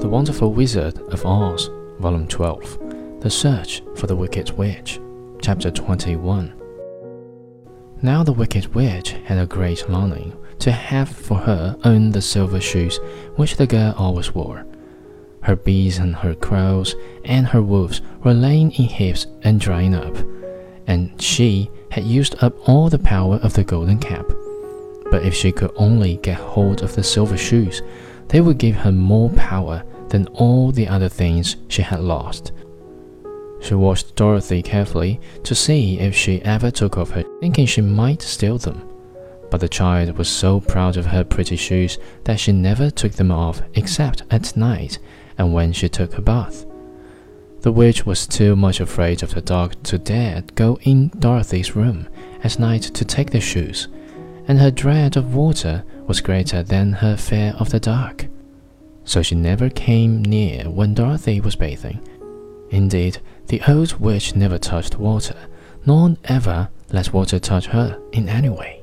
The Wonderful Wizard of Oz, Volume 12 The Search for the Wicked Witch, Chapter 21. Now the Wicked Witch had a great longing to have for her own the silver shoes which the girl always wore. Her bees and her crows and her wolves were laying in heaps and drying up, and she had used up all the power of the golden cap. But if she could only get hold of the silver shoes, they would give her more power than all the other things she had lost. She watched Dorothy carefully to see if she ever took off her, thinking she might steal them. But the child was so proud of her pretty shoes that she never took them off except at night and when she took her bath. The witch was too much afraid of the dog to dare go in Dorothy's room at night to take the shoes, and her dread of water was greater than her fear of the dark. So she never came near when Dorothy was bathing. Indeed, the old witch never touched water, nor ever let water touch her in any way.